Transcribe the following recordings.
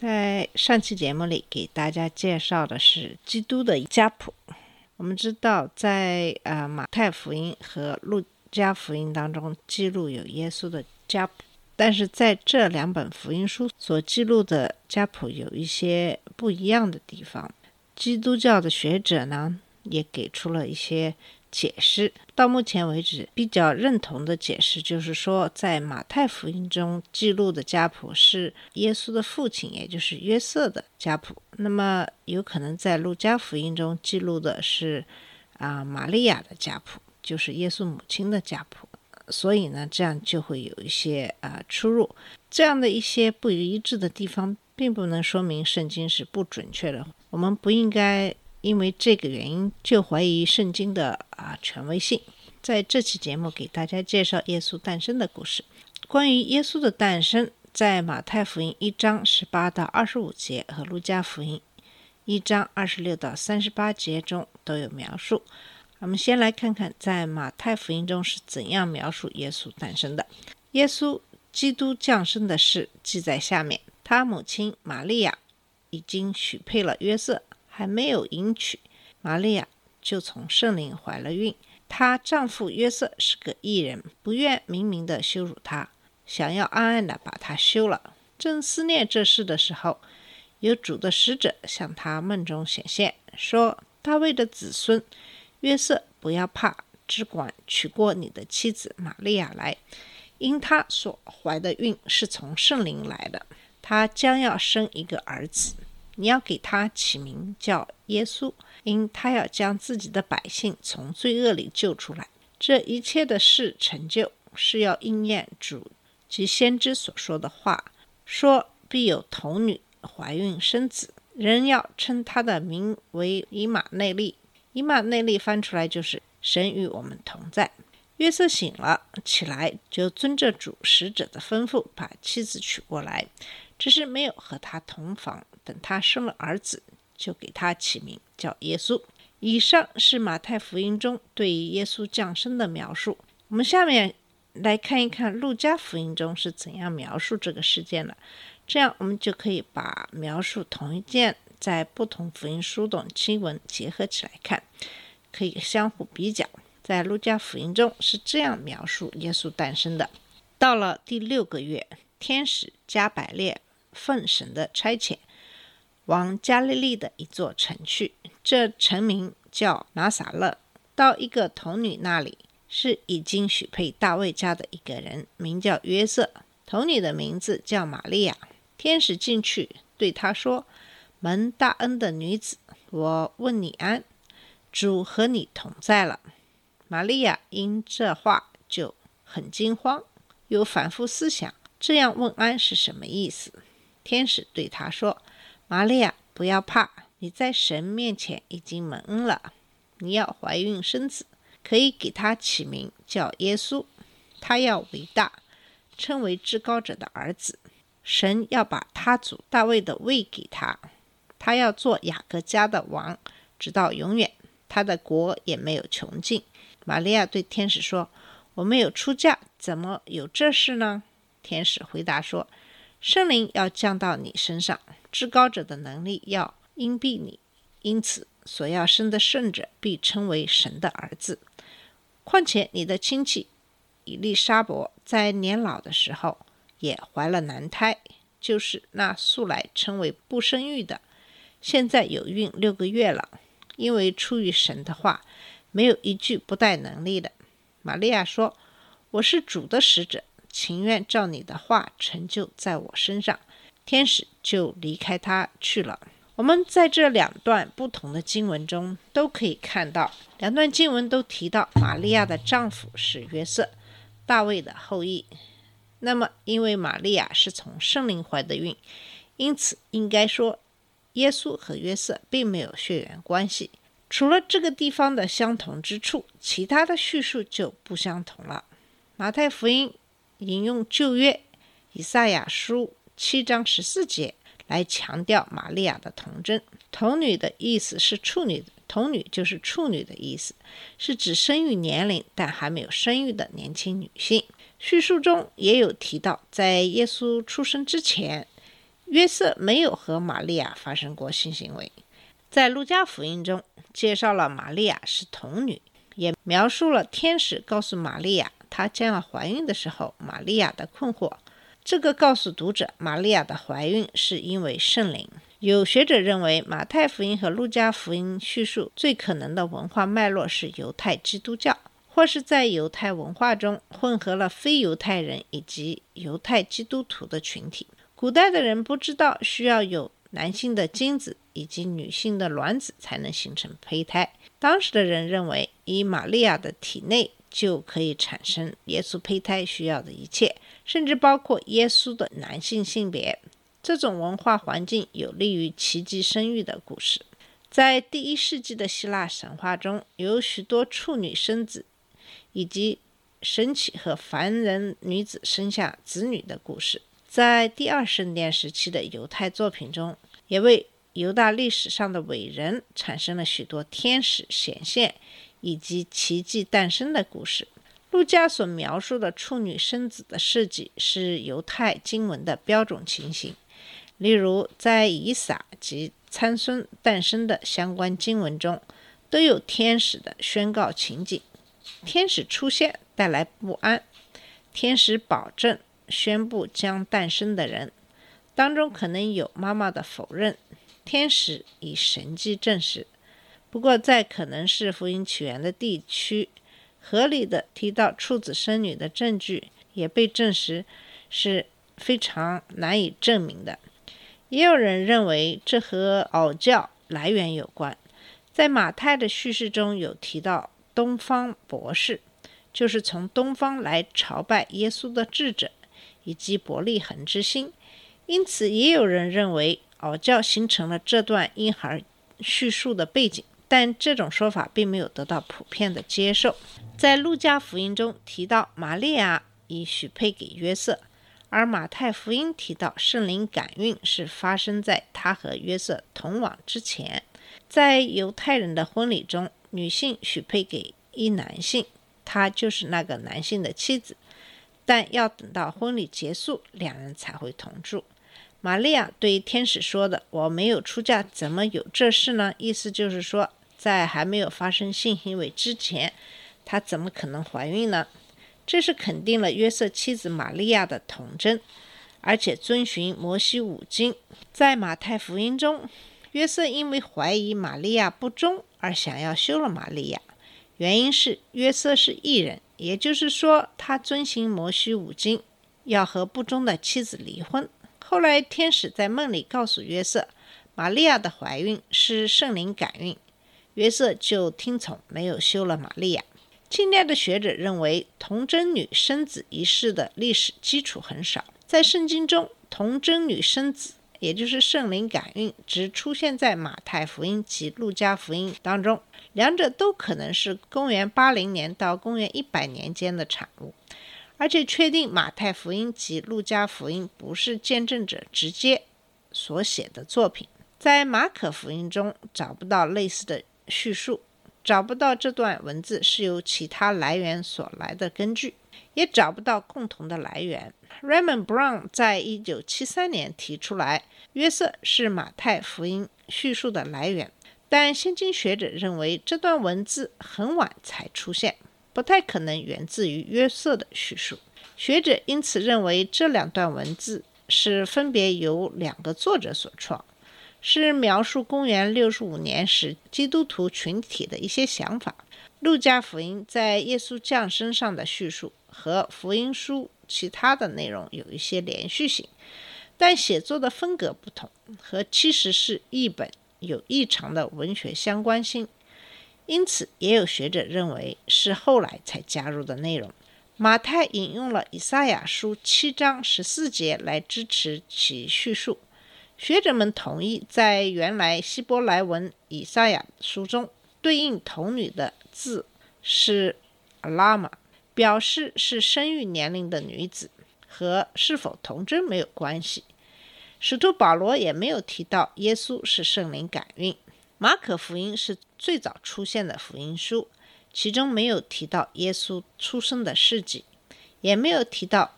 在上期节目里给大家介绍的是基督的家谱。我们知道在，呃马太福音和路加福音当中记录有耶稣的家谱，但是在这两本福音书所记录的家谱有一些不一样的地方。基督教的学者呢也给出了一些解释。到目前为止，比较认同的解释就是说，在马太福音中记录的家谱是耶稣的父亲，也就是约瑟的家谱。那么，有可能在路加福音中记录的是啊、玛利亚的家谱，就是耶稣母亲的家谱。所以呢，这样就会有一些啊、出入。这样的一些不一致的地方，并不能说明圣经是不准确的。我们不应该因为这个原因就怀疑圣经的啊权威性。在这期节目给大家介绍耶稣诞生的故事。关于耶稣的诞生，在马太福音一章十八到二十五节和路加福音一章二十六到三十八节中都有描述。我们先来看看在马太福音中是怎样描述耶稣诞生的。耶稣基督降生的事记在下面。他母亲玛利亚已经许配了约瑟，还没有迎娶，玛利亚就从圣灵怀了孕。她丈夫约瑟是个异人，不愿明明的羞辱她，想要暗暗的把她休了。正思念这事的时候，有主的使者向他梦中显现，说：“大卫的子孙约瑟，不要怕，只管娶过你的妻子玛利亚来，因她所怀的孕是从圣灵来的。她将要生一个儿子，你要给他起名叫耶稣，因他要将自己的百姓从罪恶里救出来。这一切的事成就，是要应验主及先知所说的话，说必有童女怀孕生子，人要称他的名为以马内利。以马内利翻出来就是神与我们同在。约瑟醒了起来，就遵着主使者的吩咐，把妻子娶过来，只是没有和他同房。等他生了儿子，就给他起名叫耶稣。以上是马太福音中对于耶稣降生的描述。我们下面来看一看路加福音中是怎样描述这个事件的。这样，我们就可以把描述同一件在不同福音书的经文结合起来看，可以相互比较。在路加福音中是这样描述耶稣诞生的：到了第六个月，天使加百列奉神的差遣，往加利利的一座城去，这城名叫拿撒勒。到一个童女那里，是已经许配大卫家的一个人，名叫约瑟。童女的名字叫玛利亚。天使进去对她说：“蒙大恩的女子，我问你安，主和你同在了。”玛利亚因这话就很惊慌，又反复思想，这样问安是什么意思。天使对她说：“玛利亚，不要怕，你在神面前已经蒙恩了。你要怀孕生子，可以给他起名叫耶稣。他要伟大，称为至高者的儿子。神要把他祖大卫的位给他，他要做雅各家的王，直到永远。他的国也没有穷尽。”玛利亚对天使说：“我没有出嫁，怎么有这事呢？”天使回答说：“圣灵要降到你身上，至高者的能力要荫庇你，因此所要生的圣者必称为神的儿子。况且你的亲戚以利沙伯在年老的时候也怀了男胎，就是那素来称为不生育的，现在有孕六个月了，因为出于神的话。”没有一句不带能力的。玛利亚说：“我是主的使者，情愿照你的话成就在我身上。”天使就离开他去了。我们在这两段不同的经文中都可以看到，两段经文都提到玛利亚的丈夫是约瑟，大卫的后裔。那么，因为玛利亚是从圣灵怀的孕，因此应该说耶稣和约瑟并没有血缘关系。除了这个地方的相同之处，其他的叙述就不相同了。马太福音引用旧约以赛亚书七章十四节来强调玛利亚的童真。童女的意思是处女，童女就是处女的意思，是指生育年龄但还没有生育的年轻女性。叙述中也有提到，在耶稣出生之前，约瑟没有和玛利亚发生过性行为。在路加福音中。介绍了玛利亚是童女，也描述了天使告诉玛利亚她将要怀孕的时候，玛利亚的困惑。这个告诉读者，玛利亚的怀孕是因为圣灵。有学者认为，马太福音和路加福音叙述最可能的文化脉络是犹太基督教，或是在犹太文化中混合了非犹太人以及犹太基督徒的群体。古代的人不知道需要有。男性的精子以及女性的卵子才能形成胚胎。当时的人认为，以玛利亚的体内就可以产生耶稣胚胎需要的一切，甚至包括耶稣的男性性别。这种文化环境有利于奇迹生育的故事。在第一世纪的希腊神话中，有许多处女生子，以及神奇和凡人女子生下子女的故事。在第二圣殿时期的犹太作品中，也为犹大历史上的伟人产生了许多天使显现以及奇迹诞生的故事。路加所描述的处女生子的事迹是犹太经文的标准情形，例如在以撒及参孙诞生的相关经文中，都有天使的宣告情景。天使出现带来不安，天使保证。宣布将诞生的人当中，可能有妈妈的否认。天使以神迹证实。不过，在可能是福音起源的地区，合理的提到处子生女的证据也被证实是非常难以证明的。也有人认为这和偶教来源有关。在马太的叙事中有提到东方博士，就是从东方来朝拜耶稣的智者。以及伯利恒之星，因此也有人认为奥教形成了这段婴孩叙述的背景，但这种说法并没有得到普遍的接受。在路加福音中提到玛利亚已许配给约瑟，而马太福音提到圣灵感孕是发生在他和约瑟同往之前。在犹太人的婚礼中，女性许配给一男性，他就是那个男性的妻子。但要等到婚礼结束，两人才会同住。玛利亚对天使说的：“我没有出嫁，怎么有这事呢？”意思就是说，在还没有发生性行为之前，她怎么可能怀孕呢？这是肯定了约瑟妻子玛利亚的童真，而且遵循摩西五经。在马太福音中，约瑟因为怀疑玛利亚不忠而想要休了玛利亚，原因是约瑟是异人。也就是说，他遵循摩西五经，要和不忠的妻子离婚。后来，天使在梦里告诉约瑟，玛利亚的怀孕是圣灵感孕，约瑟就听从，没有休了玛利亚。近代的学者认为，童贞女生子一事的历史基础很少，在圣经中，童贞女生子，也就是圣灵感孕，只出现在马太福音及路加福音当中。两者都可能是公元八零年到公元一百年间的产物，而且确定马太福音及路加福音不是见证者直接所写的作品。在马可福音中找不到类似的叙述，找不到这段文字是由其他来源所来的根据，也找不到共同的来源。Raymond Brown 在一九七三年提出来，约瑟是马太福音叙述的来源。但现今学者认为这段文字很晚才出现，不太可能源自于约瑟的叙述。学者因此认为这两段文字是分别由两个作者所创，是描述公元六十五年时基督徒群体的一些想法。路加福音在耶稣降生上的叙述和福音书其他的内容有一些连续性，但写作的风格不同，和其实是译本。有异常的文学相关性，因此也有学者认为是后来才加入的内容。马太引用了以赛亚书七章十四节来支持其叙述，学者们同意，在原来希伯来文以赛亚书中，对应童女的字是 alama，表示是生育年龄的女子，和是否童真没有关系。使徒保罗也没有提到耶稣是圣灵感孕。马可福音是最早出现的福音书，其中没有提到耶稣出生的事迹，也没有提到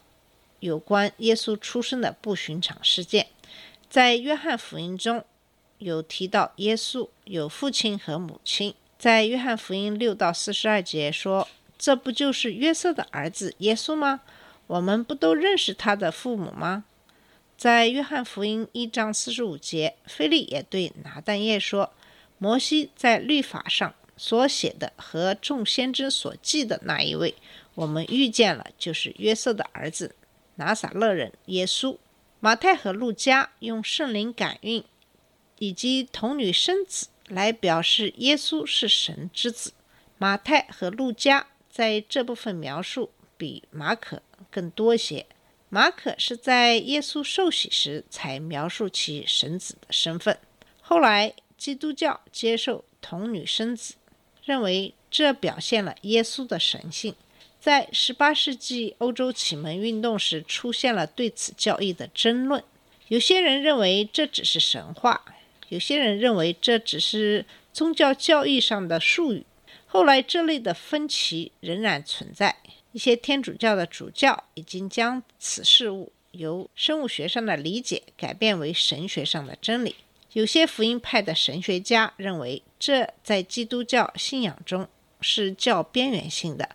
有关耶稣出生的不寻常事件。在约翰福音中有提到耶稣有父亲和母亲，在约翰福音六到四十二节说：“这不就是约瑟的儿子耶稣吗？我们不都认识他的父母吗？”在约翰福音一章四十五节，菲利也对拿但业说：“摩西在律法上所写的和众先知所记的那一位，我们遇见了，就是约瑟的儿子拿撒勒人耶稣。”马太和路加用圣灵感孕以及童女生子来表示耶稣是神之子。马太和路加在这部分描述比马可更多些。马可是在耶稣受洗时才描述其神子的身份。后来基督教接受童女生子，认为这表现了耶稣的神性。在18世纪欧洲启蒙运动时，出现了对此教义的争论。有些人认为这只是神话，有些人认为这只是宗教教义上的术语。后来，这类的分歧仍然存在。一些天主教的主教已经将此事物由生物学上的理解改变为神学上的真理。有些福音派的神学家认为，这在基督教信仰中是较边缘性的。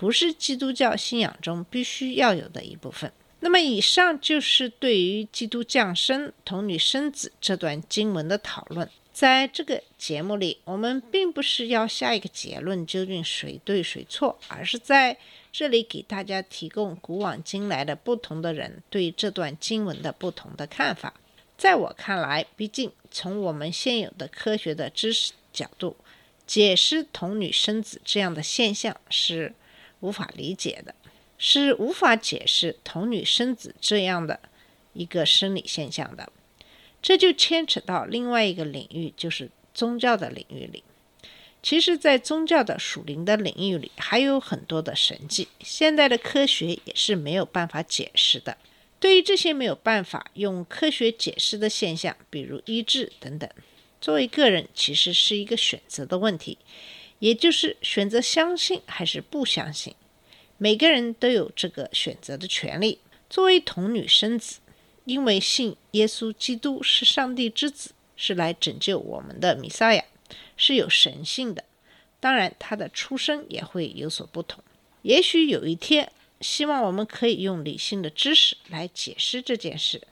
不是基督教信仰中必须要有的一部分。那么，以上就是对于基督降生、童女生子这段经文的讨论。在这个节目里，我们并不是要下一个结论，究竟谁对谁错，而是在这里给大家提供古往今来的不同的人对这段经文的不同的看法。在我看来，毕竟从我们现有的科学的知识角度，解释童女生子这样的现象是。无法理解的，是无法解释童女生子这样的一个生理现象的。这就牵扯到另外一个领域，就是宗教的领域里。其实，在宗教的属灵的领域里，还有很多的神迹，现代的科学也是没有办法解释的。对于这些没有办法用科学解释的现象，比如医治等等，作为个人，其实是一个选择的问题。也就是选择相信还是不相信，每个人都有这个选择的权利。作为童女生子，因为信耶稣基督是上帝之子，是来拯救我们的弥撒亚，是有神性的。当然，他的出生也会有所不同。也许有一天，希望我们可以用理性的知识来解释这件事。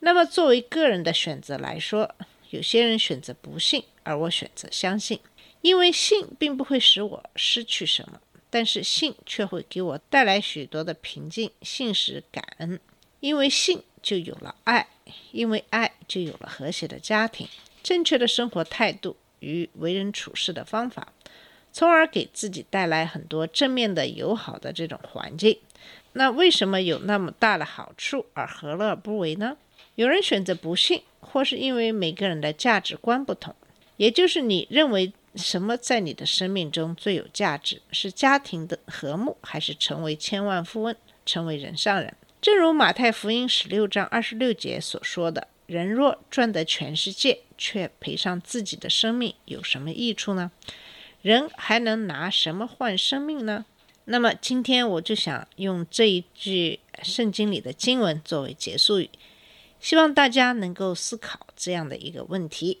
那么，作为个人的选择来说，有些人选择不信，而我选择相信。因为信并不会使我失去什么，但是信却会给我带来许多的平静。信使感恩，因为信就有了爱，因为爱就有了和谐的家庭、正确的生活态度与为人处事的方法，从而给自己带来很多正面的、友好的这种环境。那为什么有那么大的好处，而何乐而不为呢？有人选择不信，或是因为每个人的价值观不同，也就是你认为。什么在你的生命中最有价值？是家庭的和睦，还是成为千万富翁，成为人上人？正如马太福音十六章二十六节所说的：“人若赚得全世界，却赔上自己的生命，有什么益处呢？人还能拿什么换生命呢？”那么今天我就想用这一句圣经里的经文作为结束语，希望大家能够思考这样的一个问题。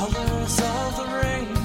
Colors of the rain